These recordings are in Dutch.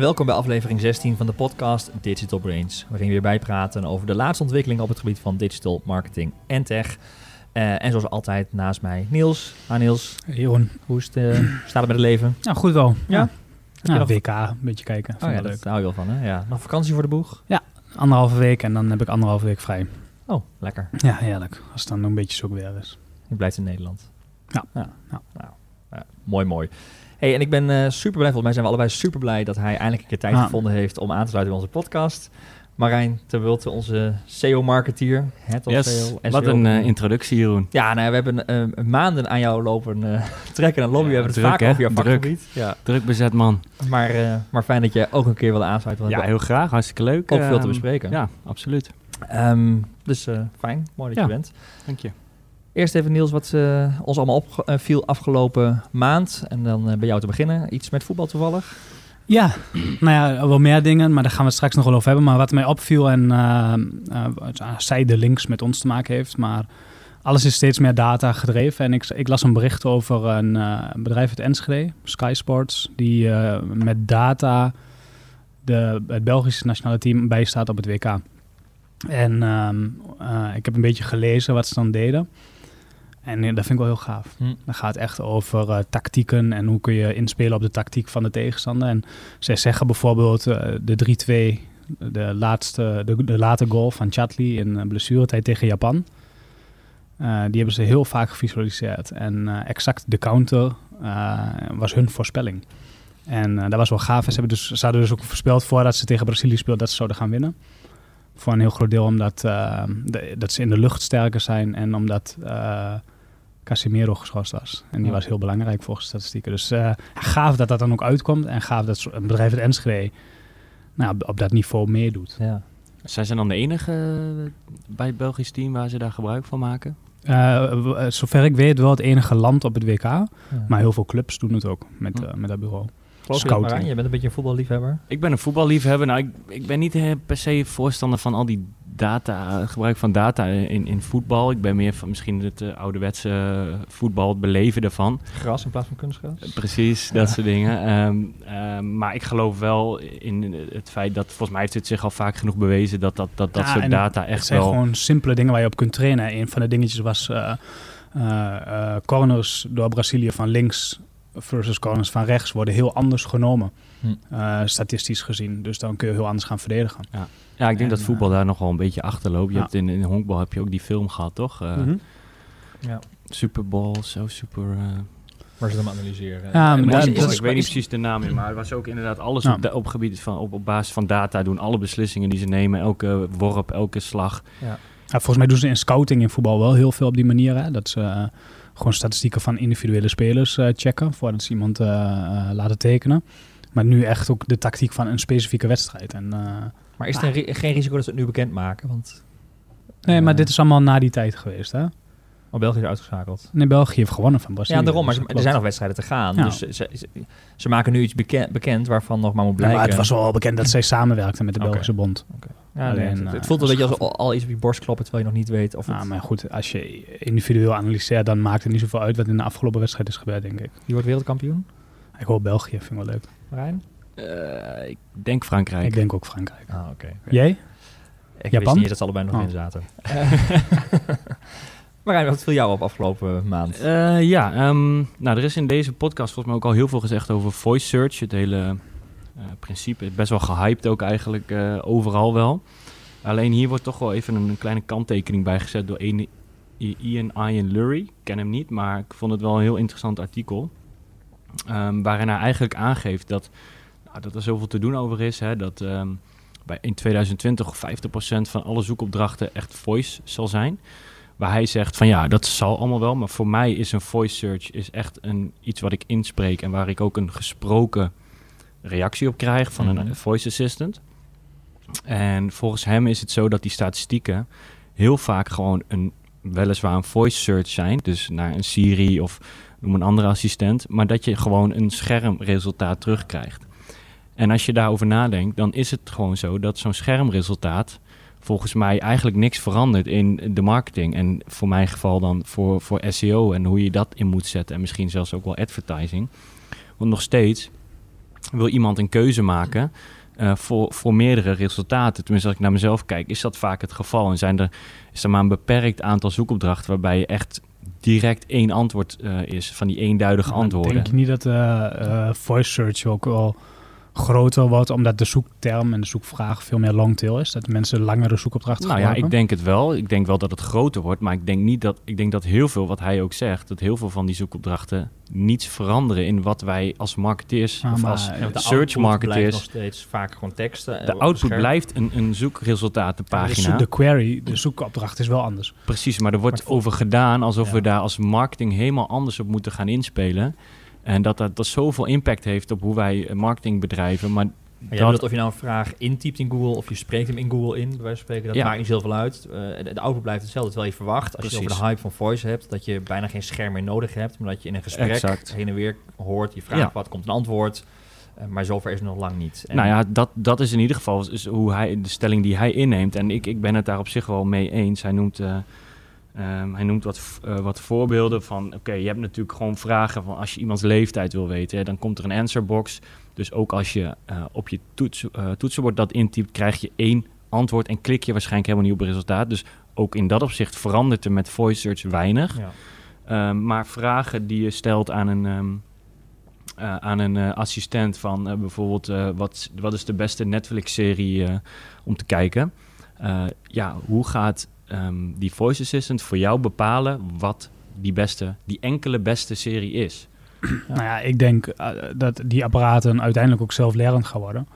Welkom bij aflevering 16 van de podcast Digital Brains, waarin we weer bijpraten over de laatste ontwikkelingen op het gebied van digital marketing en tech. Uh, en zoals altijd naast mij Niels. Ah Niels, Jeroen. hoe is het, uh, staat het met het leven? Nou, goed wel. Ja? ja. nog... WK, een beetje kijken. Oh ja, dat hou je wel van hè? Ja. Nog vakantie voor de boeg? Ja, anderhalve week en dan heb ik anderhalve week vrij. Oh, lekker. Ja, heerlijk. Als het dan een beetje zo weer is. Je blijft in Nederland? Ja. ja. Nou, ja. mooi, mooi. Hey, en ik ben uh, super blij, volgens mij zijn we allebei super blij dat hij eindelijk een keer tijd gevonden heeft om aan te sluiten bij onze podcast. Marijn Terwilte, onze SEO-marketeer. Yes, wat een uh, introductie, Jeroen. Ja, nou, we hebben uh, maanden aan jou lopen uh, trekken en lobby. Ja, we hebben het vaak over jouw vakgebied. Ja. Druk bezet, man. Maar, maar fijn dat je ook een keer wil aansluiten. Ja, heel graag. Hartstikke leuk. Ook veel te bespreken. Ja, absoluut. Um, dus fijn. Mooi dat ja. je bent. Dank je. Eerst even Niels, wat uh, ons allemaal opviel afgelopen maand. En dan uh, bij jou te beginnen. Iets met voetbal toevallig? Ja, nou ja, wel meer dingen, maar daar gaan we straks nog wel over hebben. Maar wat mij opviel en zij de links met ons te maken heeft, maar alles is steeds meer data gedreven. En ik, ik las een bericht over een bedrijf uit Enschede, Sky Sports, die met data de, het Belgische nationale team bijstaat op het WK. En um, ik heb een beetje gelezen wat ze dan deden. En dat vind ik wel heel gaaf. Hm. Dan gaat echt over uh, tactieken en hoe kun je inspelen op de tactiek van de tegenstander. En zij zeggen bijvoorbeeld uh, de 3-2, de, laatste, de, de late goal van Chatli in uh, blessuretijd tegen Japan. die hebben ze heel vaak gevisualiseerd. En exact de counter was hun voorspelling. En dat was wel gaaf. Ze, hebben dus, ze hadden dus ook voorspeld voordat ze tegen Brazilië speelden dat ze zouden gaan winnen. Voor een heel groot deel omdat de, dat ze in de lucht sterker zijn en omdat Casemiro geschorst was. En die ja. was heel belangrijk volgens statistieken. Dus uh, gaaf dat dat dan ook uitkomt. En gaaf dat een bedrijf het Enschede nou, op, op dat niveau meedoet. Ja. Zijn ze dan de enige bij het Belgisch team waar ze daar gebruik van maken? Uh, zover ik weet wel het enige land op het WK. Ja. Maar heel veel clubs doen het ook met, uh, met dat bureau. Scouting. Je bent een beetje een voetballiefhebber. Ik ben een voetballiefhebber. Nou, ik, ik ben niet per se voorstander van al die data, gebruik van data in, in voetbal. Ik ben meer van misschien het uh, ouderwetse voetbal, het beleven ervan. Gras in plaats van kunstgras? Uh, precies, dat ja. soort dingen. Um, um, maar ik geloof wel in het feit dat, volgens mij heeft het zich al vaak genoeg bewezen, dat dat, dat, dat ja, soort data echt het zijn wel... gewoon simpele dingen waar je op kunt trainen. Een van de dingetjes was uh, corners door Brazilië van links versus corners van rechts worden heel anders genomen. Hm. Uh, statistisch gezien. Dus dan kun je heel anders gaan verdedigen. Ja, ja ik denk en, dat voetbal uh, daar nog wel een beetje achter loopt. Je ja. hebt in, in honkbal heb je ook die film gehad, toch? Uh, mm-hmm. ja. Super Bowl, zo super... Waar ze hem analyseren. Ja, maar dat, dat, ik weet niet precies de naam in, maar het was ook inderdaad alles ja. op, op gebied van op, op basis van data doen. Alle beslissingen die ze nemen, elke worp, elke slag. Ja. volgens mij doen ze in scouting in voetbal wel heel veel op die manier. Hè? Dat ze gewoon statistieken van individuele spelers uh, checken voordat ze iemand uh, uh, laten tekenen. Maar nu echt ook de tactiek van een specifieke wedstrijd. En, maar is er ah. geen risico dat ze het nu bekendmaken? Want, nee, maar dit is allemaal na die tijd geweest, hè? Oh, België is uitgeschakeld. Nee, België heeft gewonnen van Brazilië. Ja, daarom. Maar er zijn nog wedstrijden te gaan. Ja. Dus ze, ze, ze, maken nu iets bekend, bekend waarvan nog maar moet blijken. Ja, maar het was wel al bekend dat zij samenwerkten met de okay. Belgische bond. Okay. Ja, Alleen, nee, het, het, voelt een beetje als al, al iets op je borst kloppen terwijl je nog niet weet of ja, het... maar goed, als je individueel analyseert, dan maakt het niet zoveel uit wat in de afgelopen wedstrijd is gebeurd, denk ik. Wie wordt wereldkampioen? Ik hoop België, vind ik wel leuk. Marijn? Uh, ik denk Frankrijk. Ik denk ook Frankrijk. Ah, oké. Okay. Jij? Ik Japan? wist niet dat ze allebei nog oh. in zaten. Wat viel jou op afgelopen maand? Uh, ja, um, nou, er is in deze podcast volgens mij ook al heel veel gezegd over voice search. Het hele uh, principe is best wel gehyped ook eigenlijk uh, overal wel. Alleen hier wordt toch wel even een, kleine kanttekening bijgezet door Ian Ian Lurie. Ik ken hem niet, maar ik vond het wel een heel interessant artikel. Um, waarin hij eigenlijk aangeeft dat, nou, dat er zoveel te doen over is. Hè, dat um, bij in 2020 50% van alle zoekopdrachten echt voice zal zijn. Waar hij zegt van ja, dat zal allemaal wel. Maar voor mij is een voice search is echt een, iets wat ik inspreek. En waar ik ook een gesproken reactie op krijg van een voice assistant. En volgens hem is het zo dat die statistieken heel vaak gewoon een weliswaar een voice search zijn. Dus naar een Siri of noem een andere assistent. Maar dat je gewoon een schermresultaat terugkrijgt. En als je daarover nadenkt, dan is het gewoon zo dat zo'n schermresultaat volgens mij eigenlijk niks verandert in de marketing. En voor mijn geval dan voor, voor SEO en hoe je dat in moet zetten. En misschien zelfs ook wel advertising. Want nog steeds wil iemand een keuze maken uh, voor, voor meerdere resultaten. Tenminste, als ik naar mezelf kijk, is dat vaak het geval. En zijn er, is er maar een beperkt aantal zoekopdrachten waarbij je echt direct één antwoord uh, is, van die eenduidige antwoorden. Denk je niet dat uh, voice search ook wel groter wordt, omdat de zoekterm en de zoekvraag veel meer longtail is? Dat mensen langere zoekopdrachten Nou ja, ik denk het wel. Ik denk wel dat het groter wordt, maar ik denk niet dat ik denk dat heel veel wat hij ook zegt, dat heel veel van die zoekopdrachten niets veranderen in wat wij als marketeers of als ja, search marketeers nog steeds vaak gewoon teksten. De output blijft een, een zoekresultatenpagina. de, query, de zoekopdracht is wel anders. Precies, maar er wordt over gedaan alsof we daar als marketing helemaal anders op moeten gaan inspelen. En dat dat, dat zoveel impact heeft op hoe wij eh, marketing bedrijven. Maar dat, of je nou een vraag intypt in Google of je spreekt hem in Google in, bij wijze van spreken, dat maakt niet zoveel uit. Uh, de, de output blijft hetzelfde, terwijl je verwacht, als je over de hype van voice hebt, dat je bijna geen scherm meer nodig hebt, maar dat je in een gesprek exact. heen en weer hoort, je vraagt wat, komt een antwoord. Uh, maar zover is het nog lang niet. En nou ja, dat, dat is in ieder geval is hoe hij, de stelling die hij inneemt. En ik, ik ben het daar op zich wel mee eens. Hij noemt... Uh, Um, hij noemt wat, uh, wat voorbeelden van, oké, je hebt natuurlijk gewoon vragen van als je iemands leeftijd wil weten, hè, dan komt er een answerbox. Dus ook als je uh, op je toets, uh, toetsenbord dat intypt, krijg je één antwoord en klik je waarschijnlijk helemaal niet op het resultaat. Dus ook in dat opzicht verandert er met voice search weinig. Ja. Um, maar vragen die je stelt aan een, um, aan een assistent van bijvoorbeeld, wat, wat is de beste Netflix-serie om te kijken? ja, hoe gaat um, die voice assistant voor jou bepalen wat die beste, die enkele beste serie is? Nou ja, ik denk uh, dat die apparaten uiteindelijk ook zelflerend gaan worden.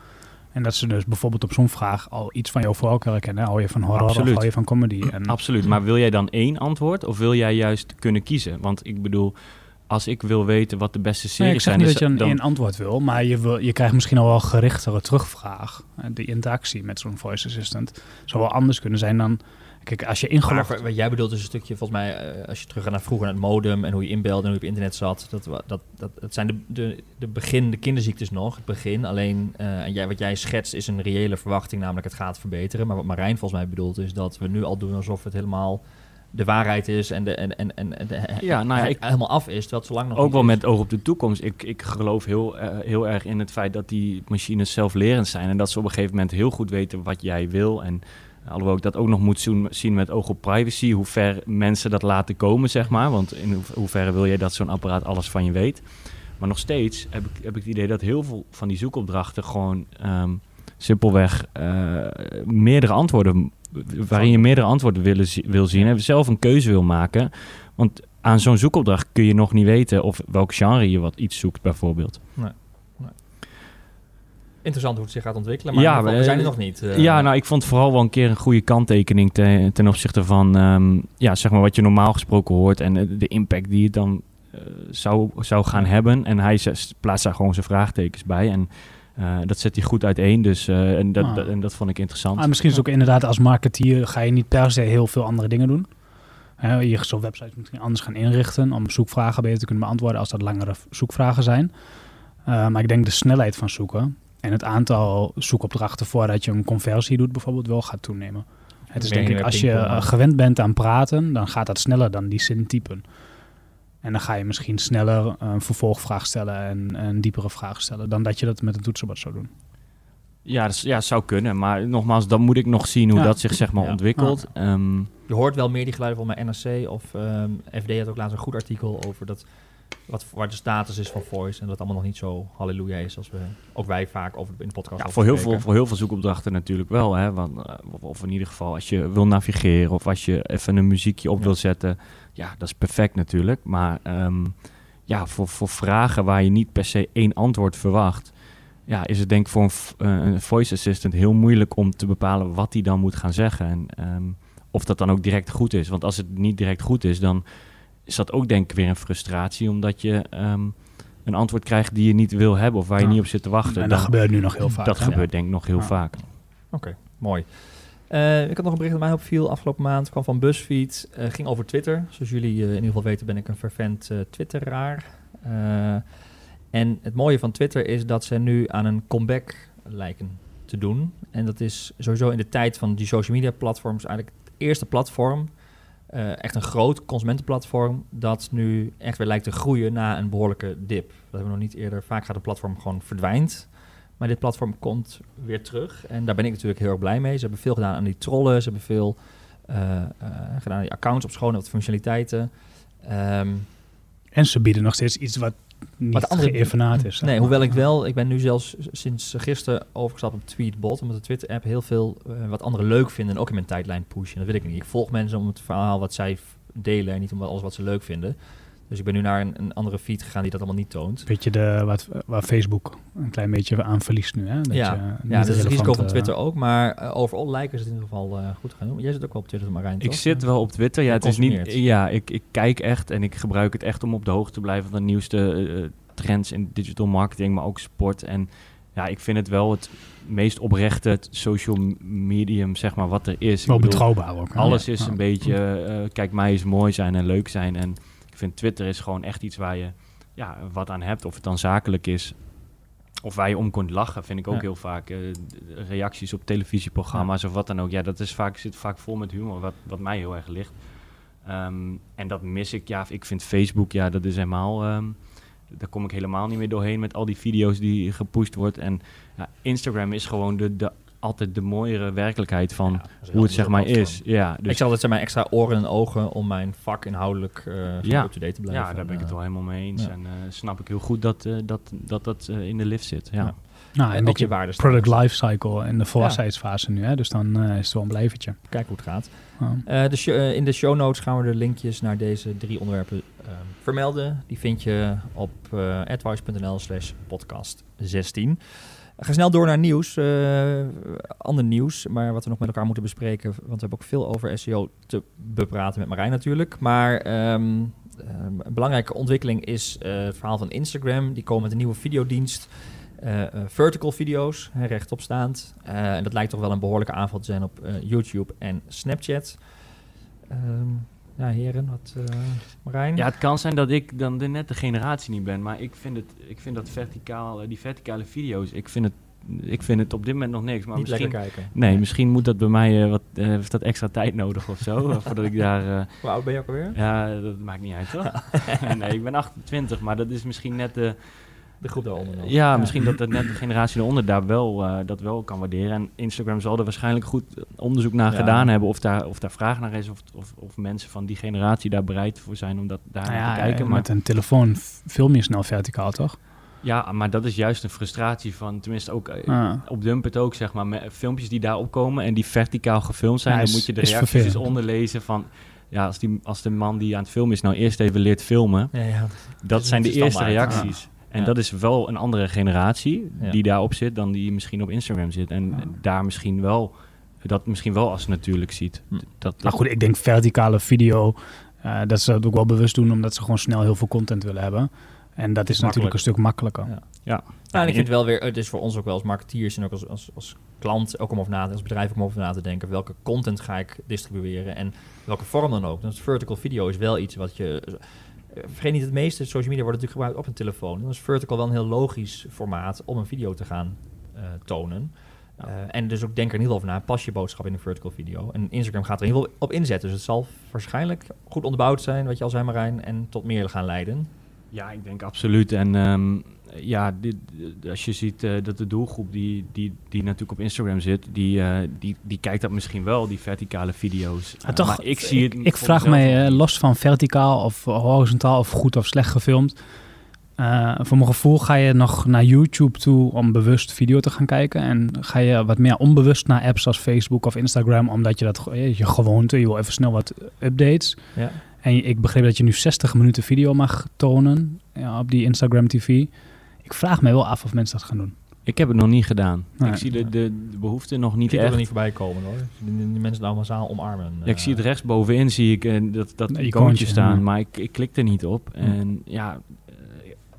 En dat ze dus bijvoorbeeld op zo'n vraag al iets van jouw voorkeur kennen. Hou je van horror Absoluut. of hou je van comedy? En... Absoluut, maar wil jij dan één antwoord of wil jij juist kunnen kiezen? Want ik bedoel, als ik wil weten wat de beste series nee, zijn... Ik zeg niet dat je een één antwoord wil, maar je, wil, je krijgt misschien al wel gerichtere terugvraag. De interactie met zo'n voice assistant zou wel anders kunnen zijn dan Kijk, als je ingelogd... wat jij bedoelt is een stukje, volgens mij, uh, als je terug gaat naar vroeger naar het modem en hoe je inbelde en hoe je op internet zat. Dat, dat, dat, dat zijn de, de, de begin, de kinderziektes nog, het begin. Alleen, uh, jij, wat jij schetst is een reële verwachting, namelijk het gaat verbeteren. Maar wat Marijn volgens mij bedoelt is dat we nu al doen alsof het helemaal de waarheid is en, de, en, en, en de, ja, nou ja, ik, helemaal af is. Dat zolang nog ook wel met oog op de toekomst. Ik, ik geloof heel, uh, heel erg in het feit dat die machines zelflerend zijn en dat ze op een gegeven moment heel goed weten wat jij wil en Alhoewel ik dat ook nog moet zien met oog op privacy, hoe ver mensen dat laten komen, zeg maar. Want in hoeverre wil je dat zo'n apparaat alles van je weet. Maar nog steeds heb ik, heb ik het idee dat heel veel van die zoekopdrachten gewoon um, simpelweg uh, meerdere antwoorden, waarin je meerdere antwoorden wil, wil zien en zelf een keuze wil maken. Want aan zo'n zoekopdracht kun je nog niet weten of welk genre je wat iets zoekt, bijvoorbeeld. Nee interessant hoe het zich gaat ontwikkelen. Maar ja, we zijn er nog niet. Uh. Ja, nou, ik vond vooral wel een keer een goede kanttekening ten, ten opzichte van um, ja, zeg maar wat je normaal gesproken hoort en de impact die het dan uh, zou, zou gaan hebben. En hij plaatst daar gewoon zijn vraagtekens bij. En uh, dat zet hij goed uiteen. Dus, en, dat, ah. dat, en dat vond ik interessant. Ah, misschien is het ook inderdaad als marketeer ga je niet per se heel veel andere dingen doen. Je zou websites misschien anders gaan inrichten om zoekvragen beter te kunnen beantwoorden als dat langere zoekvragen zijn. maar ik denk de snelheid van zoeken en het aantal zoekopdrachten voordat je een conversie doet bijvoorbeeld wel gaat toenemen. Het is denk ik, als je eh, gewend bent aan praten, dan gaat dat sneller dan die zin typen. En dan ga je misschien sneller een vervolgvraag stellen en een diepere vraag stellen dan dat je dat met een toetsenbord zou doen. Ja, dat ja, zou kunnen. Maar nogmaals, dan moet ik nog zien hoe dat zich zeg maar ontwikkelt. Ehm, je hoort wel meer die geluiden van mijn NRC of um, ehm, FD had ook laatst een goed artikel over dat wat, waar de status is van voice. En dat allemaal nog niet zo halleluja is als we ook wij vaak over in de podcast ja, voor heel, veel, voor heel veel zoekopdrachten natuurlijk wel. Hè? Want, uh, of, in ieder geval als je wil navigeren of als je even een muziekje op wil zetten. Ja, dat is perfect natuurlijk. Maar um, ja, voor, voor vragen waar je niet per se één antwoord verwacht. Ja, is het denk ik voor een, uh, een voice assistant heel moeilijk om te bepalen wat hij dan moet gaan zeggen. En um, of dat dan ook direct goed is. Want als het niet direct goed is, dan is dat ook denk ik weer een frustratie, omdat je um, een antwoord krijgt die je niet wil hebben of waar je niet op zit te wachten. En dat gebeurt nu nog heel vaak. Dat gebeurt denk ik nog heel vaak. Oké, mooi. Uh, ik had nog een bericht dat mij opviel afgelopen maand. kwam van BuzzFeed. Uh, ging over Twitter. Zoals jullie uh, in ieder geval weten ben ik een fervent Twitteraar. en het mooie van Twitter is dat ze nu aan een comeback lijken te doen. En dat is sowieso in de tijd van die social media platforms eigenlijk het eerste platform eh, echt een groot consumentenplatform dat nu echt weer lijkt te groeien na een behoorlijke dip. Dat hebben we nog niet eerder. Vaak gaat een platform gewoon verdwijnt. Maar dit platform komt weer terug. En daar ben ik natuurlijk heel erg blij mee. Ze hebben veel gedaan aan die trollen. Ze hebben veel eh, eh, gedaan aan die accounts opschonen, wat functionaliteiten. Ehm, En ze bieden nog steeds iets wat niet Wat andere- geëvenaard is. Nee, maar. hoewel ik wel, ik ben nu zelfs sinds gisteren overgestapt op Tweetbot, omdat de Twitter-app heel veel eh, wat anderen leuk vinden en ook in mijn tijdlijn pushen. Dat wil ik niet. Ik volg mensen om het verhaal wat zij delen en niet om alles wat ze leuk vinden. Dus ik ben nu naar een, een andere feed gegaan die dat allemaal niet toont. Beetje de, wat, waar Facebook een klein beetje aan verliest nu. Hè? Dat ja, je ja dat is het risico van eh, Twitter ook, maar eh, overal lijken ze het in ieder geval eh, goed te gaan doen. Jij zit ook wel op Twitter, Marijn, Ik toch? zit wel op Twitter. Ja, het is niet. Ja, ik, ik kijk echt en ik gebruik het echt om op de hoogte te blijven van de nieuwste trends in digital marketing, maar ook sport. En ja, ik vind het wel het meest oprechte social medium, zeg maar, wat er is. Ik Wel bedoel, betrouwbaar ook. hè? Alles is Ja. een beetje, eh, kijk mij eens mooi zijn en leuk zijn. En ik vind Twitter is gewoon echt iets waar je ja, wat aan hebt. Of het dan zakelijk is. Of waar je om kunt lachen, vind ik ook Ja. heel vaak. eh, reacties op televisieprogramma's of wat dan ook. Ja, dat is vaak, zit vaak vol met humor, wat, wat mij heel erg ligt. Ehm, en dat mis ik. Ja, ik vind Facebook, ja, dat is helemaal... ehm, daar kom ik helemaal niet meer doorheen met al die video's die gepusht wordt. En ja, Instagram is gewoon de, de, altijd de mooiere werkelijkheid van Ja, dat hoe het zeg maar is. Ja, Ik dus zal altijd zeg maar extra oren en ogen om mijn vak inhoudelijk eh Ja. up-to-date te blijven. ja, daar ben ik het wel helemaal mee eens. ja. En eh, snap ik heel goed dat eh, dat, dat, dat in de lift zit. Ja. Ja. Nou, en ook beetje je waardes. product lifecycle in de volwassenheidsfase nu. Hè? Dus dan eh, is het wel een blijvertje. Kijk hoe het gaat. Ja. De show- in de show notes gaan we de linkjes naar deze drie onderwerpen ehm, vermelden. Die vind je op uh, advice.nl slash podcast 16. Gaan snel door naar nieuws. eh, ander nieuws, maar wat we nog met elkaar moeten bespreken. Want we hebben ook veel over SEO te bepraten met Marijn natuurlijk. Maar ehm, ehm, een belangrijke ontwikkeling is eh, het verhaal van Instagram. Die komen met een nieuwe videodienst. eh, vertical video's, hè, rechtopstaand. Eh, en dat lijkt toch wel een behoorlijke aanval te zijn op YouTube en Snapchat. Ehm, ja, heren, wat eh Marijn? Ja, het kan zijn dat ik dan de net de generatie niet ben, maar ik vind, het, ik vind dat verticaal, eh, die verticale video's, ik vind, het, ik vind het op dit moment nog niks. Maar niet misschien, kijken. nee, misschien moet dat bij mij eh, wat, heeft dat extra tijd nodig of zo, voordat ik daar... Hoe oud ben je ook alweer? ja, dat maakt niet uit, toch? nee, ik ben 28, maar dat is misschien net de... De groep daaronder nog. Ja, misschien dat, dat net de generatie eronder daar wel, eh, dat wel kan waarderen. En Instagram zal er waarschijnlijk goed onderzoek naar Ja. gedaan hebben. Of daar, of daar vraag naar is. Of, of, of mensen van die generatie daar bereid voor zijn om dat daar naar ja, te kijken. Maar, met een telefoon film je snel verticaal, toch? ja, maar dat is juist een frustratie van, tenminste ook eh, Ah. op Dumpet ook, zeg maar. Met filmpjes die daar opkomen en die verticaal gefilmd zijn. Ja, dan is- moet je de reacties vervelend. onderlezen van... Ja, als, die, als de man die aan het filmen is nou eerst even leert filmen... Ja, ja. Dat zijn de de eerste reacties. En Ja. dat is wel een andere generatie Ja. die daarop zit dan die misschien op Instagram zit. En Ja. daar misschien wel, dat misschien wel als natuurlijk ziet. Hm. Dat, dat, Maar goed, ik denk verticale video, eh, dat ze dat ook wel bewust doen omdat ze gewoon snel heel veel content willen hebben. En dat is natuurlijk een stuk makkelijker. Ja. ja. Nou, en ik vind wel weer, het is voor ons ook wel als marketeers en ook als, als, als klant ook om over na te als bedrijf ook om over na te denken. Welke content ga ik distribueren en welke vorm dan ook. Dus vertical video is wel iets wat je. Eh, Vergeet niet, het meeste social media wordt natuurlijk gebruikt op een telefoon. Dan is vertical wel een heel logisch formaat om een video te gaan eh, tonen. Ja. Eh, en dus ook denk er geval over na. Pas je boodschap in een vertical video. En Instagram gaat er in ieder geval op inzetten. Dus het zal waarschijnlijk goed onderbouwd zijn, wat je al zei Marijn, en tot meer gaan leiden. ja, ik denk absoluut. En ehm, ja, dit, als je ziet eh, dat de doelgroep die, die, die natuurlijk op Instagram zit, die, eh, die, die kijkt dat misschien wel, die verticale video's. Eh, toch, maar ik zie het ik vraag mij, los van verticaal of horizontaal of goed of slecht gefilmd. voor mijn gevoel ga je nog naar YouTube toe om bewust video te gaan kijken. En ga je wat meer onbewust naar apps als Facebook of Instagram, omdat je dat je gewoonte, je wil even snel wat updates. Ja. En ik begreep dat je nu 60 minuten video mag tonen ja, op die Instagram TV. Ik vraag me wel af of mensen dat gaan doen. Ik heb het nog niet gedaan. Nee. ik zie de, de, de behoefte nog Ik niet het echt. er niet voorbij komen hoor. Die, die mensen nou massaal omarmen. Ja, ik zie het Eh, rechtsbovenin, zie ik eh, dat, dat Een icoontje staan, ja. maar ik, ik klik er niet op. Hm. En ja, eh,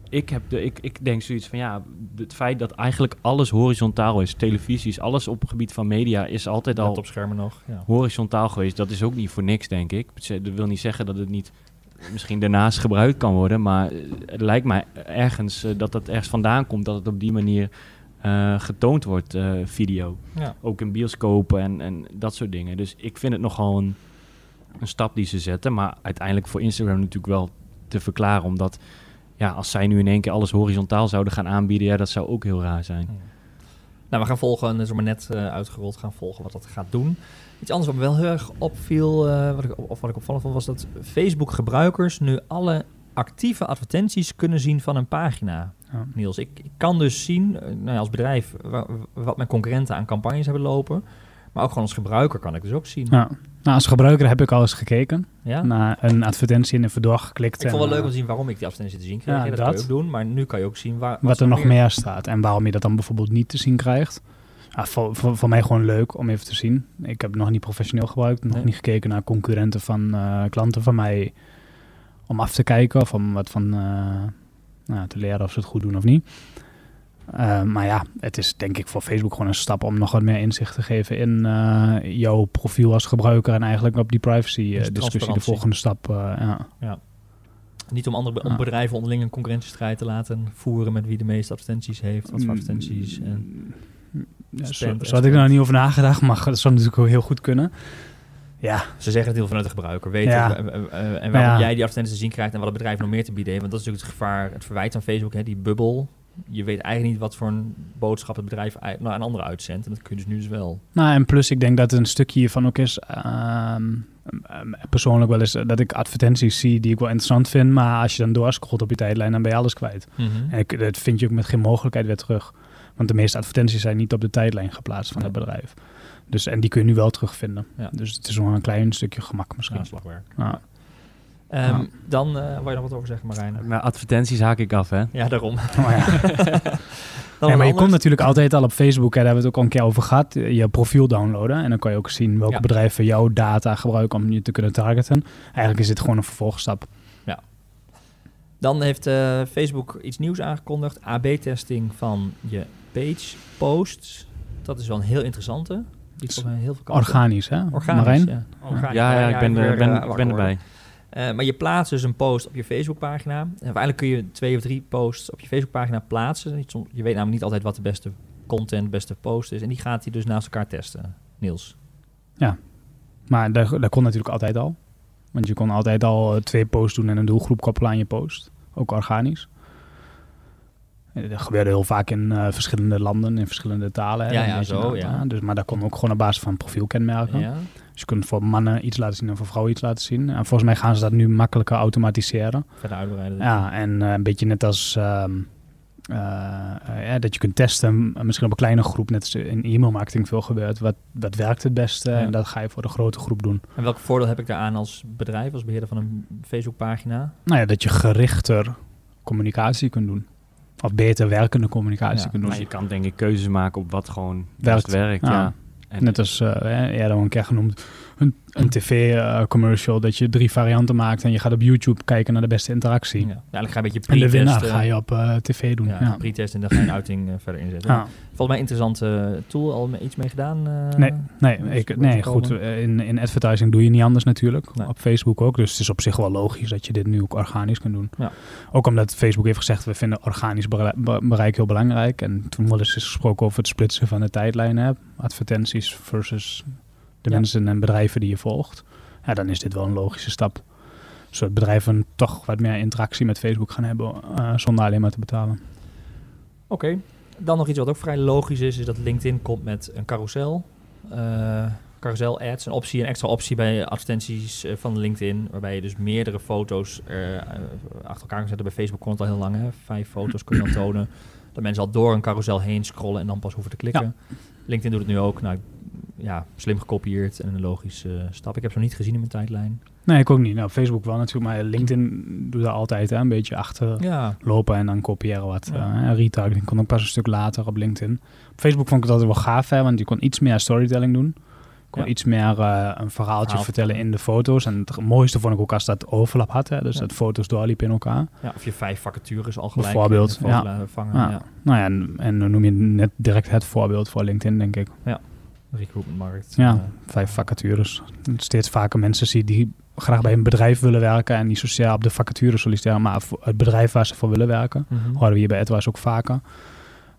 ik, heb de, ik, ik denk zoiets van ja, het feit dat eigenlijk alles horizontaal is, televisies, alles op het gebied van media is altijd al op schermen nog. Ja. horizontaal geweest. Dat is ook niet voor niks, denk ik. Dat wil niet zeggen dat het niet misschien daarnaast gebruikt kan worden, maar eh, het lijkt mij ergens eh, dat het ergens vandaan komt dat het op die manier eh, getoond wordt, video Ja. ook in bioscopen en, en dat soort dingen. Dus ik vind het nogal een, een stap die ze zetten. Maar uiteindelijk voor Instagram natuurlijk wel te verklaren. Omdat ja, als zij nu in één keer alles horizontaal zouden gaan aanbieden, ja, dat zou ook heel raar zijn. Nou, we gaan volgen, dat is maar net uh, uitgerold, gaan volgen wat dat gaat doen. Iets anders wat me wel heel erg opviel, uh, wat ik, of wat ik opvallend vond, was dat Facebook-gebruikers nu alle actieve advertenties kunnen zien van een pagina. Ja. Niels, ik, ik, kan dus zien, nou ja, als bedrijf, wat mijn concurrenten aan campagnes hebben lopen. Maar ook gewoon als gebruiker kan ik dus ook zien. Ja. Nou, als gebruiker heb ik al eens gekeken ja? naar een advertentie in een verdoor geklikt. Ik vond het wel leuk om te zien waarom ik die advertentie te zien kreeg. Ja, dat, dat. kan je ook doen, maar nu kan je ook zien waar, wat, er nog meer... staat en waarom je dat dan bijvoorbeeld niet te zien krijgt. Ja, voor, voor, voor, mij gewoon leuk om even te zien. Ik heb het nog niet professioneel gebruikt, nog niet gekeken naar concurrenten van uh, klanten van mij om af te kijken of om wat van uh, nou, te leren of ze het goed doen of niet. Uh, maar ja, het is denk ik voor Facebook gewoon een stap om nog wat meer inzicht te geven in uh, jouw profiel als gebruiker en eigenlijk op die privacy dus discussie de volgende stap. ja. ja. Niet om andere om bedrijven onderling een concurrentiestrijd te laten voeren met wie de meeste advertenties heeft, wat voor mm, advertenties en ja, zo, zo had ik er nou niet over nagedacht, maar dat zou natuurlijk ook heel goed kunnen. Ja. Ze zeggen het heel vanuit de gebruiker. Weten ja. en waarom jij die advertenties te zien krijgt en wat het bedrijf nog meer te bieden heeft. Want dat is natuurlijk het gevaar, het verwijt aan Facebook, hè, die bubbel je weet eigenlijk niet wat voor een boodschap het bedrijf nou, aan anderen uitzendt. En dat kun je dus nu dus wel. Nou, en plus ik denk dat een stukje hiervan ook is... Uh, persoonlijk wel eens dat ik advertenties zie die ik wel interessant vind. Maar als je dan doorscrollt op je tijdlijn, dan ben je alles kwijt. Mm -hmm. En ik, dat vind je ook met geen mogelijkheid weer terug. Want de meeste advertenties zijn niet op de tijdlijn geplaatst van het bedrijf. Dus, en die kun je nu wel terugvinden. Ja. Dus het is nog een klein stukje gemak misschien. Ja, slagwerk. Ja. Um, Dan uh, wou je nog wat over zeggen, Marijn? Maar advertenties haak ik af, hè? Ja, daarom. Oh, ja. ja, maar je komt natuurlijk altijd al op Facebook, hè, daar hebben we het ook al een keer over gehad, je profiel downloaden. En dan kan je ook zien welke ja. bedrijven jouw data gebruiken om je te kunnen targeten. Eigenlijk is dit gewoon een vervolgstap. Ja. Dan heeft uh, Facebook iets nieuws aangekondigd. AB-testing van je page posts. Dat is wel een heel interessante. Die heel veel Organisch, hè? Organisch, Marijn? ja. Organisch. Ja, ja, ik ben, ben, ben, ben erbij. Uh, maar je plaatst dus een post op je Facebookpagina. En uiteindelijk kun je twee of drie posts op je Facebookpagina plaatsen. Je weet namelijk niet altijd wat de beste content, beste post is. En die gaat hij dus naast elkaar testen, Niels. Ja, maar dat, dat kon natuurlijk altijd al. Want je kon altijd al twee posts doen en een doelgroep koppelen aan je post. Ook organisch. Dat gebeurde heel vaak in uh, verschillende landen, in verschillende talen. Ja, ja zo, ja. Dus, maar dat kon ook gewoon op basis van profielkenmerken. Ja. Dus je kunt voor mannen iets laten zien en voor vrouwen iets laten zien. En volgens mij gaan ze dat nu makkelijker automatiseren. Verder uitbreiden. Ja, en uh, een beetje net als... Uh, ja, dat je kunt testen, misschien op een kleine groep, net als in e-mailmarketing veel gebeurt. Wat, wat werkt het beste ja. en dat ga je voor de grote groep doen. En welk voordeel heb ik daaraan als bedrijf, als beheerder van een Facebookpagina? Nou ja, dat je gerichter communicatie kunt doen of beter werkende communicatie ja, kunnen doen. je kan denk ik keuzes maken op wat gewoon werkt. werkt ja. Net als uh, eerder een keer genoemd, een tv-commercial, dat je drie varianten maakt en je gaat op YouTube kijken naar de beste interactie. Ja, eigenlijk ga je een beetje En de winnaar ga je op uh, tv doen. Ja, ja. pre-test en dan ga je een uiting uh, verder inzetten. Volgens mij een interessante tool, al iets mee gedaan? nee, nee, ik, nee goed. In, in advertising doe je niet anders natuurlijk. Nee. Op Facebook ook. Dus het is op zich wel logisch dat je dit nu ook organisch kunt doen. Ja. Ook omdat Facebook heeft gezegd, we vinden organisch bereik heel belangrijk. En toen wordt dus gesproken over het splitsen van de tijdlijnen. Advertenties versus de ja. mensen en bedrijven die je volgt. Ja, dan is dit wel een logische stap. Zodat bedrijven toch wat meer interactie met Facebook gaan hebben uh, zonder alleen maar te betalen. Oké, okay. dan nog iets wat ook vrij logisch is, is dat LinkedIn komt met een carousel. Uh, carousel ads, een optie, een extra optie bij advertenties uh, van LinkedIn, waarbij je dus meerdere foto's achter elkaar kan zetten. Bij Facebook komt het al heel lang, hè? vijf foto's kun je dan tonen. Dat mensen al door een carousel heen scrollen en dan pas hoeven te klikken. Ja. LinkedIn doet het nu ook. Nou, ja, slim gekopieerd en een logische stap. Ik heb ze nog niet gezien in mijn tijdlijn. Nee, ik ook niet. Nou, Facebook wel natuurlijk, maar LinkedIn doet dat altijd hè, een beetje achter ja. lopen en dan kopiëren wat. Ja. Uh, retargeting kon ook pas een stuk later op LinkedIn. Op Facebook vond ik het altijd wel gaaf, hè, want je kon iets meer storytelling doen. kon ja. iets meer uh, een verhaaltje Verhaal. vertellen in de foto's. En het mooiste vond ik ook als dat overlap had, hè, dus dat foto's doorliepen in elkaar. Ja, of je vijf vacatures al gelijk Bijvoorbeeld, ja. vangen. Ja. Nou ja, en, en dan noem je net direct het voorbeeld voor LinkedIn, denk ik. Ja recruitmentmarkt. Ja, uh, vijf vacatures. Steeds vaker mensen zie die graag bij een bedrijf willen werken en niet zozeer op de vacature solliciteren, maar het bedrijf waar ze voor willen werken. Mm -hmm. Houden we hier bij AdWise ook vaker.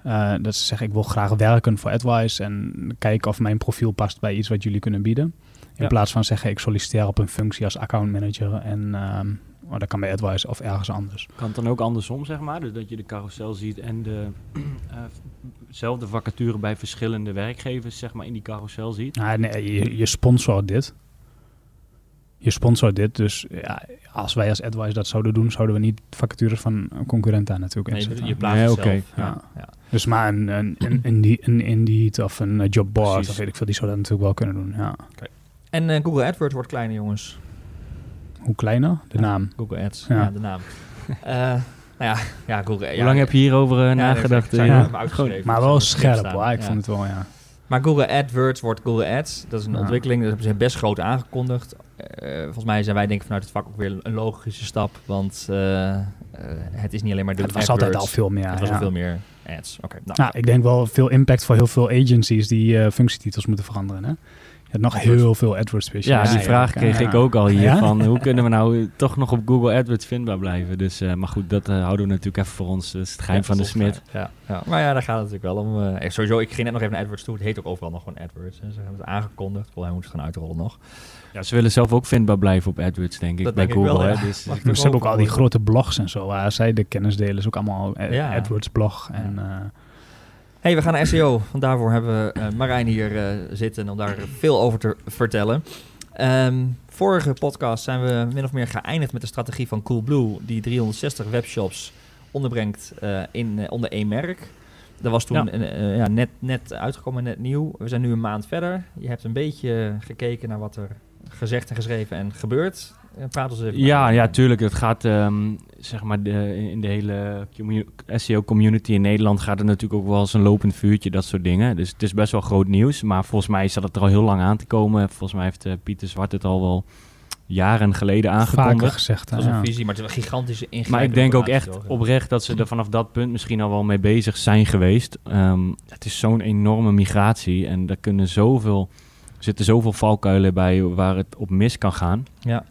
Uh, dat ze zeggen, ik wil graag werken voor AdWise en kijken of mijn profiel past bij iets wat jullie kunnen bieden. In Ja. plaats van zeggen ik solliciteer op een functie als accountmanager en ehm, oh, dat kan bij AdWise of ergens anders. Kan het dan ook andersom, zeg maar? Dus dat je de carousel ziet en de, eh, zelfde vacature bij verschillende werkgevers, zeg maar, in die carousel ziet. Nou, nee, je, je sponsort dit. Je sponsort dit, dus ja, als wij als AdWise dat zouden doen, zouden we niet vacatures van een concurrent daar natuurlijk Nee, inzetten. je plaatst Nee, ja. Ja. Ja. Dus maar een, een, een, een, een Indeed of een eh, Jobboard of weet ik veel, die zou dat natuurlijk wel kunnen doen. Ja. En eh, Google AdWords wordt kleiner, jongens. Hoe kleiner? De Ja. naam. Google Ads, Ja. ja, de naam. Eh, nou ja, ja, Google. Hoe lang heb je hierover eh, Ja, nagedacht? Ja. Maar Dus wel scherp hoor, ik Ja. vond het wel, ja. Maar Google AdWords wordt Google Ads. Dat is een Ja. ontwikkeling. Dat hebben ze best groot aangekondigd. Eh, volgens mij zijn wij denk ik vanuit het vak ook weer een logische stap. Want het is niet alleen maar de het was altijd al veel meer. Het was ja. al veel meer ads. Oké, nou. Nou, ik denk wel veel impact voor heel veel agencies die eh, functietitels moeten veranderen. Hè? Hebt nog AdWords. heel veel AdWords Ja, specialisten. die ja, vraag ja. kreeg Ja. ik ook al hier Ja? van hoe kunnen we nou eh, toch nog op Google AdWords vindbaar blijven. Dus, eh, maar goed, dat eh, houden we natuurlijk even voor ons. Dat is het geheim Ja, van de smid. fijn. Ja, ja. Maar ja, daar gaat het natuurlijk wel om. eh, eh, sowieso, ik ging net nog even naar AdWords toe. Het heet ook overal nog gewoon AdWords. Hè. Ze hebben het aangekondigd. Volgens mij moeten ze gaan uitrollen nog. Ja, ze willen zelf ook vindbaar blijven op AdWords, denk ik, Dat bij denk ik Google. wel, hè. ja. Dus, Ze hebben ook al die grote blogs en zo. Waar zij de kennis delen, is ook allemaal eh, Ja. AdWords blog. En, eh, hey, we gaan naar SEO. Want daarvoor hebben we eh, Marijn hier eh, zitten om daar veel over te vertellen. Ehm, vorige podcast zijn we min of meer geëindigd met de strategie van Coolblue, die 360 webshops onderbrengt eh, in, onder één merk. Dat was toen Ja. ja, net, net uitgekomen, net nieuw. We zijn nu een maand verder. Je hebt een beetje gekeken naar wat er gezegd en geschreven en gebeurt. Even. Ja, ja, tuurlijk. Het gaat, ehm, zeg maar, de, in de hele commu- SEO-community in Nederland gaat het natuurlijk ook wel eens een lopend vuurtje, dat soort dingen. Dus het is best wel groot nieuws. Maar volgens mij zat het er al heel lang aan te komen. Volgens mij heeft eh, Pieter Zwart het al wel jaren geleden vaker aangekondigd. gezegd. Dat hè, is een ja. visie, maar het is een gigantische ingrijpende Maar ik denk ook echt oprecht dat ze er vanaf dat punt misschien al wel mee bezig zijn geweest. Ehm, het is zo'n enorme migratie en er kunnen zoveel, er zitten zoveel valkuilen bij waar het op mis kan gaan. Ja.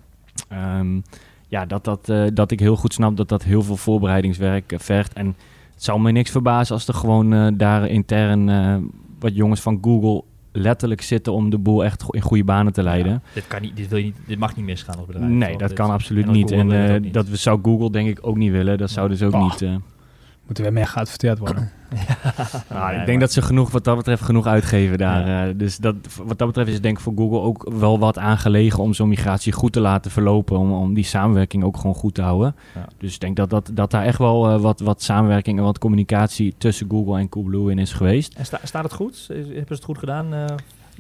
Ehm, ja, dat, dat, eh, dat ik heel goed snap dat dat heel veel voorbereidingswerk eh, vergt. En het zou me niks verbazen als er gewoon eh, daar intern eh, wat jongens van Google letterlijk zitten om de boel echt in goede banen te leiden. Ja, dit, kan niet, dit, wil je niet, dit mag niet misgaan als bedrijf. Nee, dat Dit- kan absoluut en niet. En eh, niet. dat we- zou Google denk ik ook niet willen. Dat zouden ze ook Bah. niet... Moeten weer meer geadverteerd worden. Nou, Nee, ik denk dat ze genoeg, wat dat betreft, genoeg uitgeven daar. eh, dus dat, wat dat betreft is het denk ik voor Google ook wel wat aangelegen om zo'n migratie goed te laten verlopen. Om, om die samenwerking ook gewoon goed te houden. Ja. Dus ik denk dat, dat, dat daar echt wel eh, wat, wat samenwerking en wat communicatie tussen Google en Coolblue in is geweest. En sta- staat het goed? Hebben ze het goed gedaan? eh?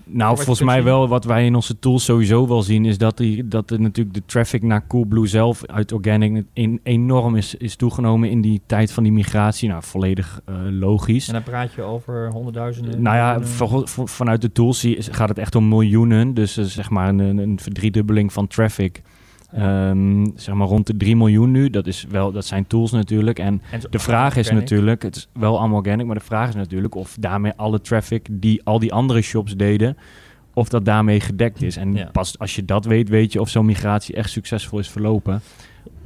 Nou, volgens mij zien? wel wat wij in onze tools sowieso wel zien, is dat, die, dat er natuurlijk de traffic naar Coolblue zelf uit organic in, enorm is, is toegenomen in die tijd van die migratie. Nou, volledig eh, logisch. en dan praat je over honderdduizenden. Nou ja, vanuit de tools zie- gaat het echt om miljoenen. Dus eh, zeg maar een, een verdriedubbeling van traffic. Ehm, zeg maar rond de 3 miljoen nu. Dat, is wel, dat zijn tools natuurlijk. En de vraag is organic. natuurlijk, het is wel allemaal organic, maar de vraag is natuurlijk of daarmee alle traffic die al die andere shops deden, of dat daarmee gedekt is. En Ja. pas als je dat weet, weet je of zo'n migratie echt succesvol is verlopen.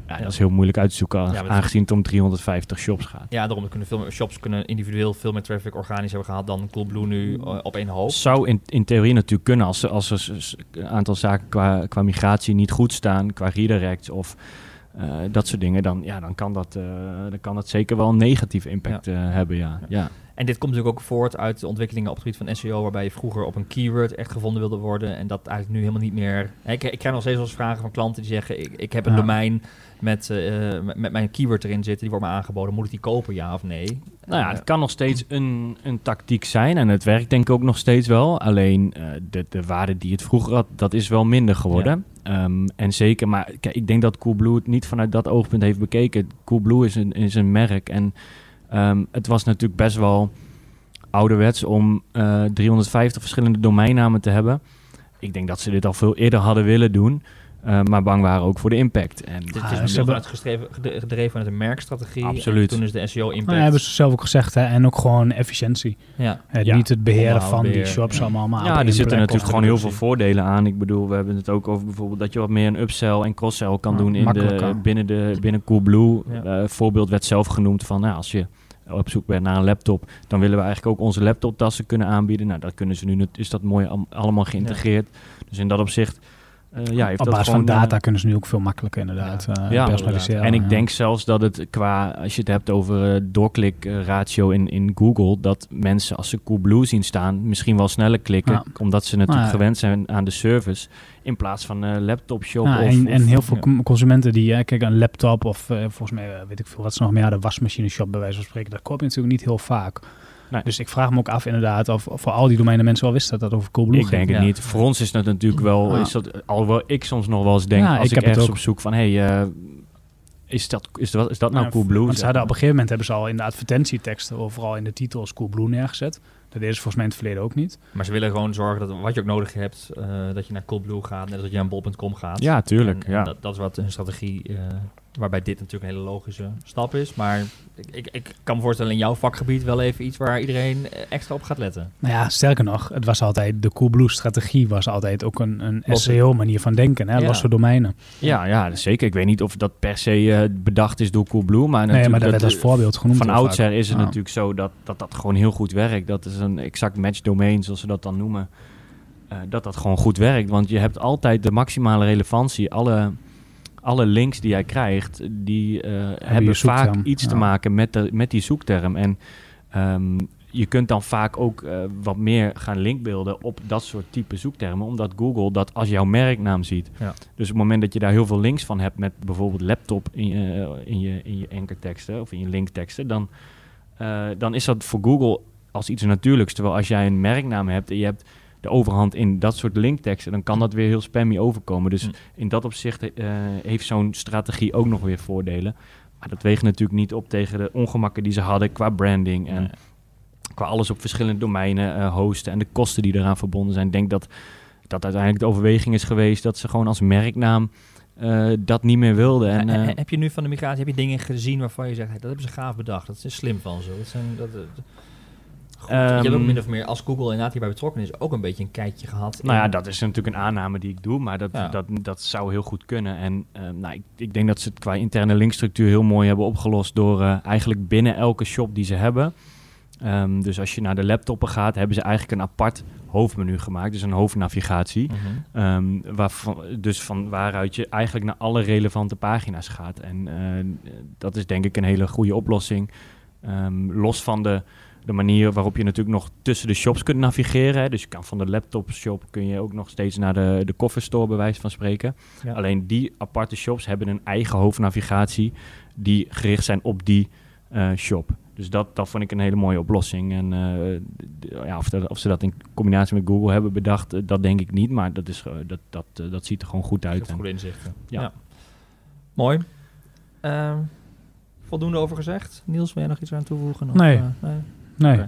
Ja, dat is heel moeilijk uit te zoeken, aangezien het om 350 shops gaat. Ja, daarom kunnen veel meer shops kunnen individueel veel meer traffic organisch hebben gehad dan Coolblue nu eh, op één hoop. Zou in, in theorie natuurlijk kunnen als, als er een aantal zaken qua, qua migratie niet goed staan, qua redirects of eh, dat soort dingen, dan, ja, dan, kan dat, eh, dan kan dat zeker wel een negatieve impact hebben. Ja. Ja. En dit komt natuurlijk ook voort uit de ontwikkelingen op het gebied van SEO, waarbij je vroeger op een keyword echt gevonden wilde worden en dat eigenlijk nu helemaal niet meer. Ik, ik krijg nog steeds wel eens vragen van klanten die zeggen: Ik, ik heb een Ja. domein met, eh, met, met mijn keyword erin zitten, die wordt me aangeboden. Moet ik die kopen, ja of nee? Nou ja, Eh, het kan nog steeds een, een tactiek zijn en het werkt denk ik ook nog steeds wel. Alleen eh, de, de waarde die het vroeger had, dat is wel minder geworden. Ehm, en zeker, maar kijk, ik denk dat Coolblue het niet vanuit dat oogpunt heeft bekeken. Coolblue is een, is een merk en ehm, het was natuurlijk best wel ouderwets om eh, 350 verschillende domeinnamen te hebben. Ik denk dat ze dit al veel eerder hadden willen doen, eh, maar bang waren ook voor de impact. En Dit Ah, is hebben- vanuit gestreven, gede- gedreven vanuit een merkstrategie. Absoluut. En toen is de SEO-impact. Nou, hebben ze zelf ook gezegd. Hè? En ook gewoon efficiëntie. ja. Eh, Ja. niet het beheren van die shops ja. allemaal. Maar Ja, er zitten natuurlijk gewoon heel veel voordelen aan. Ik bedoel, we hebben het ook over bijvoorbeeld dat je wat meer een upsell en cross-sell kan Ja, doen in de, makkelijker. binnen, de, binnen Coolblue. Ja. Eh voorbeeld werd zelf genoemd van nou, als je op zoek bent naar een laptop, dan willen we eigenlijk ook onze laptoptassen kunnen aanbieden. Nou, dat kunnen ze nu, is dat mooi allemaal geïntegreerd. Dus in dat opzicht, eh, ja, heeft Op dat basis gewoon... van data eh, kunnen ze nu ook veel makkelijker inderdaad eh, Ja, personaliseren. en ik ja. denk zelfs dat het qua, als je het hebt over eh, doorklik eh, ratio in, in Google, dat mensen als ze Coolblue zien staan, misschien wel sneller klikken, Ja. omdat ze natuurlijk Nou ja. gewend zijn aan de service, in plaats van laptop shop Ja, of, en, en heel veel ja. consumenten die, kijk, een laptop of volgens mij, weet ik veel wat ze nog meer, de wasmachine shop bij wijze van spreken, dat koop je natuurlijk niet heel vaak. Nee. Dus ik vraag me ook af inderdaad of of voor al die domeinen mensen wel wisten dat dat over Coolblue Ik ging. denk het ja. niet. Voor ons is dat natuurlijk wel, Ja. is dat, alhoewel ik soms nog wel eens denk, Ja, als ik ik, heb het ergens ook. op zoek van, hey, eh, is, dat, is, dat, is dat nou Ja, Coolblue? Want ze hadden op een gegeven moment hebben ze al in de advertentieteksten, overal in de titels Coolblue neergezet. Dat deden ze volgens mij in het verleden ook niet. Maar ze willen gewoon zorgen dat wat je ook nodig hebt, eh, dat je naar Coolblue gaat, net als dat je naar bol.com gaat. Ja, tuurlijk. En- ja. en dat, dat is wat een strategie, eh, waarbij dit natuurlijk een hele logische stap is. Maar ik, ik, ik kan me voorstellen in jouw vakgebied wel even iets waar iedereen eh, extra op gaat letten. Nou ja, sterker nog, het was altijd, de Coolblue-strategie was altijd ook een, een SEO-manier van denken, hè? Ja. losse domeinen. Ja, ja, zeker. Ik weet niet of dat per se eh, bedacht is door Coolblue, maar Nee, maar dat werd als voorbeeld genoemd. Van oudsher is het Ja. natuurlijk zo dat, dat dat gewoon heel goed werkt. Dat is een exact match domain, zoals ze dat dan noemen. Eh, dat dat gewoon goed werkt. Want je hebt altijd de maximale relevantie. Alle, alle links die jij krijgt, die eh, hebben vaak iets te maken met, de, met die zoekterm. En ehm, je kunt dan vaak ook eh, wat meer gaan linkbeelden op dat soort type zoektermen. Omdat Google dat als jouw merknaam ziet. Ja. Dus op het moment dat je daar heel veel links van hebt met bijvoorbeeld laptop in je, in je, in je ankerteksten of in je linkteksten, dan, eh, dan is dat voor Google als iets natuurlijks. Terwijl als jij een merknaam hebt en je hebt de overhand in dat soort linkteksten, dan kan dat weer heel spammy overkomen. Dus Hm. in dat opzicht eh, heeft zo'n strategie ook nog weer voordelen. Maar dat weegt natuurlijk niet op tegen de ongemakken die ze hadden qua branding en Nee. qua alles op verschillende domeinen eh, hosten en de kosten die eraan verbonden zijn. Ik denk dat dat uiteindelijk de overweging is geweest dat ze gewoon als merknaam eh, dat niet meer wilden. En, heb je nu van de migratie heb je dingen gezien waarvan je zegt, hey, dat hebben ze gaaf bedacht. Dat is slim van ze. Dat zijn, dat, Goed, je hebt ook Ehm, min of meer, als Google inderdaad hierbij betrokken is, ook een beetje een kijkje gehad. Nou ja, dat is natuurlijk een aanname die ik doe, maar dat, Ja. dat, dat zou heel goed kunnen. En eh, nou, ik, ik denk dat ze het qua interne linkstructuur heel mooi hebben opgelost door eh, eigenlijk binnen elke shop die ze hebben. Ehm, dus als je naar de laptoppen gaat, hebben ze eigenlijk een apart hoofdmenu gemaakt, dus een hoofdnavigatie. Mhm. Ehm, waarvan, dus van waaruit je eigenlijk naar alle relevante pagina's gaat. En eh, dat is denk ik een hele goede oplossing. Ehm, los van de, de manier waarop je natuurlijk nog tussen de shops kunt navigeren. Hè. Dus je kan van de laptop shop kun je ook nog steeds naar de, de coffee store bij wijze van spreken. Ja. Alleen die aparte shops hebben een eigen hoofdnavigatie die gericht zijn op die eh, shop. Dus dat, dat vond ik een hele mooie oplossing. En eh, ja, of, dat- of ze dat in combinatie met Google hebben bedacht, eh, dat denk ik niet. Maar dat, is, dat, dat, dat ziet er gewoon goed uit. En- goede inzichten. Ja. Ja. Mooi. Ehm, voldoende over gezegd. Niels, wil jij nog iets aan toevoegen? Of, Nee. nee? Nee.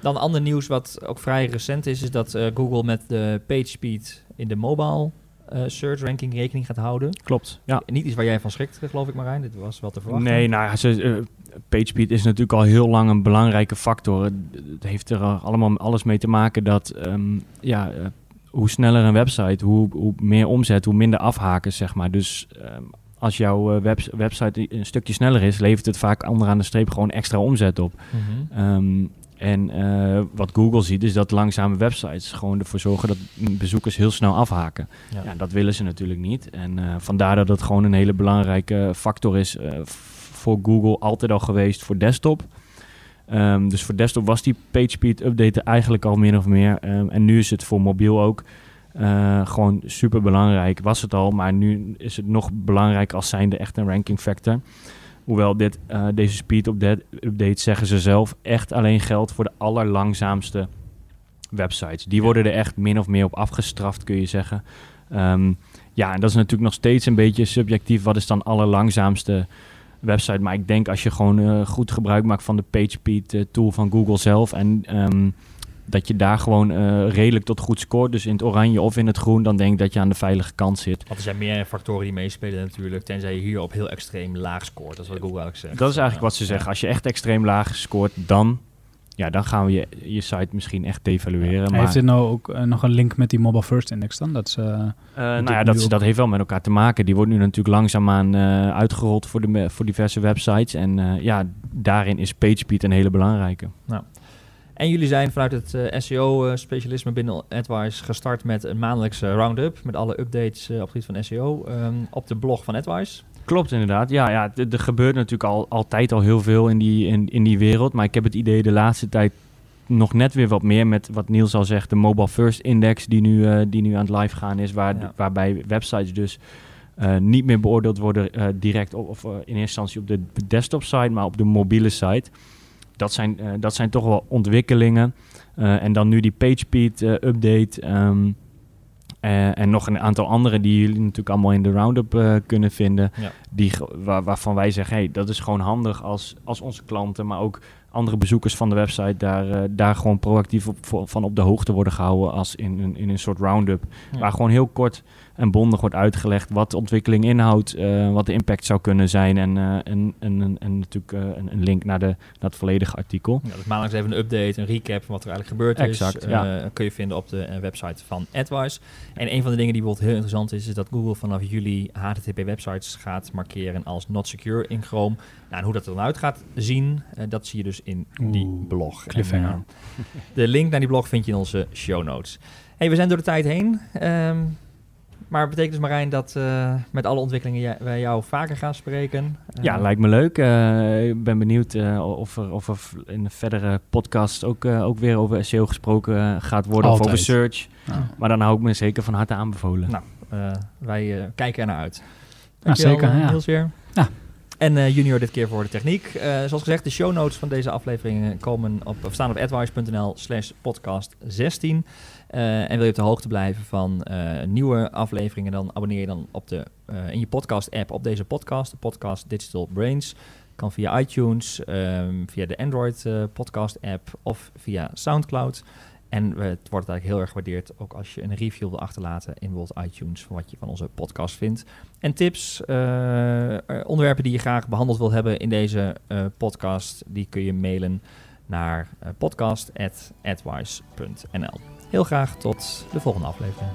Dan ander nieuws wat ook vrij recent is, is dat eh, Google met de page speed in de mobile eh, search ranking rekening gaat houden. Klopt, ja. Niet iets waar jij van schrikt, geloof ik Marijn. Dit was wel te verwachten. Nee, nou, ja, ze, eh, PageSpeed is natuurlijk al heel lang een belangrijke factor. Het, heeft er eh, allemaal alles mee te maken dat ehm, ja, eh, hoe sneller een website, hoe, hoe meer omzet, hoe minder afhakers, zeg maar. Dus ehm, als jouw eh, webs- website een stukje sneller is, levert het vaak onderaan de streep gewoon extra omzet op. Mhm. Ehm, en eh, wat Google ziet is dat langzame websites gewoon ervoor zorgen dat bezoekers heel snel afhaken. Ja. Ja, dat willen ze natuurlijk niet. En eh, vandaar dat het gewoon een hele belangrijke factor is voor Google altijd al geweest voor desktop. Ehm, dus voor desktop was die PageSpeed update er eigenlijk al min of meer. Ehm, en nu is het voor mobiel ook eh, gewoon super belangrijk. Was het al, maar nu is het nog belangrijk als zijnde echt een ranking factor. Hoewel dit, eh, deze speed update, zeggen ze zelf echt alleen geldt voor de allerlangzaamste websites. Die worden er echt min of meer op afgestraft, kun je zeggen. Ehm, ja, en dat is natuurlijk nog steeds een beetje subjectief. Wat is dan allerlangzaamste website? Maar ik denk als je gewoon eh, goed gebruik maakt van de PageSpeed tool van Google zelf en ehm, dat je daar gewoon eh, redelijk tot goed scoort, dus in het oranje of in het groen, dan denk ik dat je aan de veilige kant zit. Want er zijn meer factoren die meespelen natuurlijk, tenzij je hier op heel extreem laag scoort. Dat is wat Google eigenlijk zegt. Dat is eigenlijk Ja. wat ze zeggen. Als je echt extreem laag scoort, dan ja, dan gaan we je, je site misschien echt devalueren. maar, Heeft dit nou ook eh, nog een link met die Mobile First Index dan? Dat ze, eh, nou ja, dat, is- ook- dat heeft wel met elkaar te maken. Die wordt nu natuurlijk langzaamaan eh uitgerold voor, de, voor diverse websites. En eh, ja, daarin is PageSpeed een hele belangrijke. En jullie zijn vanuit het SEO-specialisme binnen AdWise gestart met een maandelijkse roundup met alle updates eh, op het gebied van SEO ehm, op de blog van AdWise. Klopt inderdaad. Ja, ja er gebeurt natuurlijk al, altijd al heel veel in die, in, in die wereld. Maar ik heb het idee de laatste tijd nog net weer wat meer met wat Niels al zegt, de Mobile First Index die nu, eh, die nu aan het live gaan is, waar, Ja. waarbij websites dus eh, niet meer beoordeeld worden eh, direct op, of eh, in eerste instantie op de desktop site, maar op de mobiele site. Dat zijn, eh, dat zijn toch wel ontwikkelingen. Eh, en dan nu die PageSpeed eh, update. ehm, eh, en nog een aantal andere die jullie natuurlijk allemaal in de roundup kunnen vinden. Ja. Die, waar, waarvan wij zeggen, hey, dat is gewoon handig als, als onze klanten, maar ook andere bezoekers van de website daar, daar gewoon proactief op, van op de hoogte worden gehouden als in, een in een soort roundup. Ja. Waar gewoon heel kort en bondig wordt uitgelegd wat de ontwikkeling inhoudt, eh, wat de impact zou kunnen zijn en, eh, en, en, en, en natuurlijk eh, een, een link naar, de, naar het volledige artikel. Ja, dus maandelijks even een update, een recap van wat er eigenlijk gebeurd Exact, is. ja. Eh, kun je vinden op de website van AdWise. En een van de dingen die bijvoorbeeld heel interessant is, is dat Google vanaf juli HTTP-websites gaat markeren als not secure in Chrome. Nou, en hoe dat er dan uit gaat zien, dat zie je dus in die Oeh, blog. cliffhanger. En, de link naar die blog vind je in onze show notes. Hey, we zijn door de tijd heen. Ehm, maar betekent dus Marijn dat eh, met alle ontwikkelingen wij jou vaker gaan spreken? Ja, Eh, lijkt me leuk. Eh, ik ben benieuwd eh, of, er, of er in de verdere podcast ook, ook weer over SEO gesproken gaat worden. Of Altijd. over search. nou, Maar dan hou ik me zeker van harte aanbevolen. Nou, eh, wij kijken er naar uit. Ja, Dankjewel, zeker, eh, ja. Niels weer. Ja. En eh, Junior dit keer voor de techniek. Eh, zoals gezegd, de show notes van deze afleveringen komen op, of staan op advice.nl slash podcast 16. Eh, en wil je op de hoogte blijven van eh, nieuwe afleveringen, dan abonneer je dan op de, eh, in je podcast app op deze podcast, de podcast Digital Brains. Kan via iTunes, ehm, via de Android eh, podcast app of via Soundcloud. En het wordt eigenlijk heel erg gewaardeerd ook als je een review wil achterlaten in bijvoorbeeld iTunes van wat je van onze podcast vindt. En tips, onderwerpen die je graag behandeld wilt hebben in deze podcast, die kun je mailen naar podcast.advice.nl. Heel graag tot de volgende aflevering.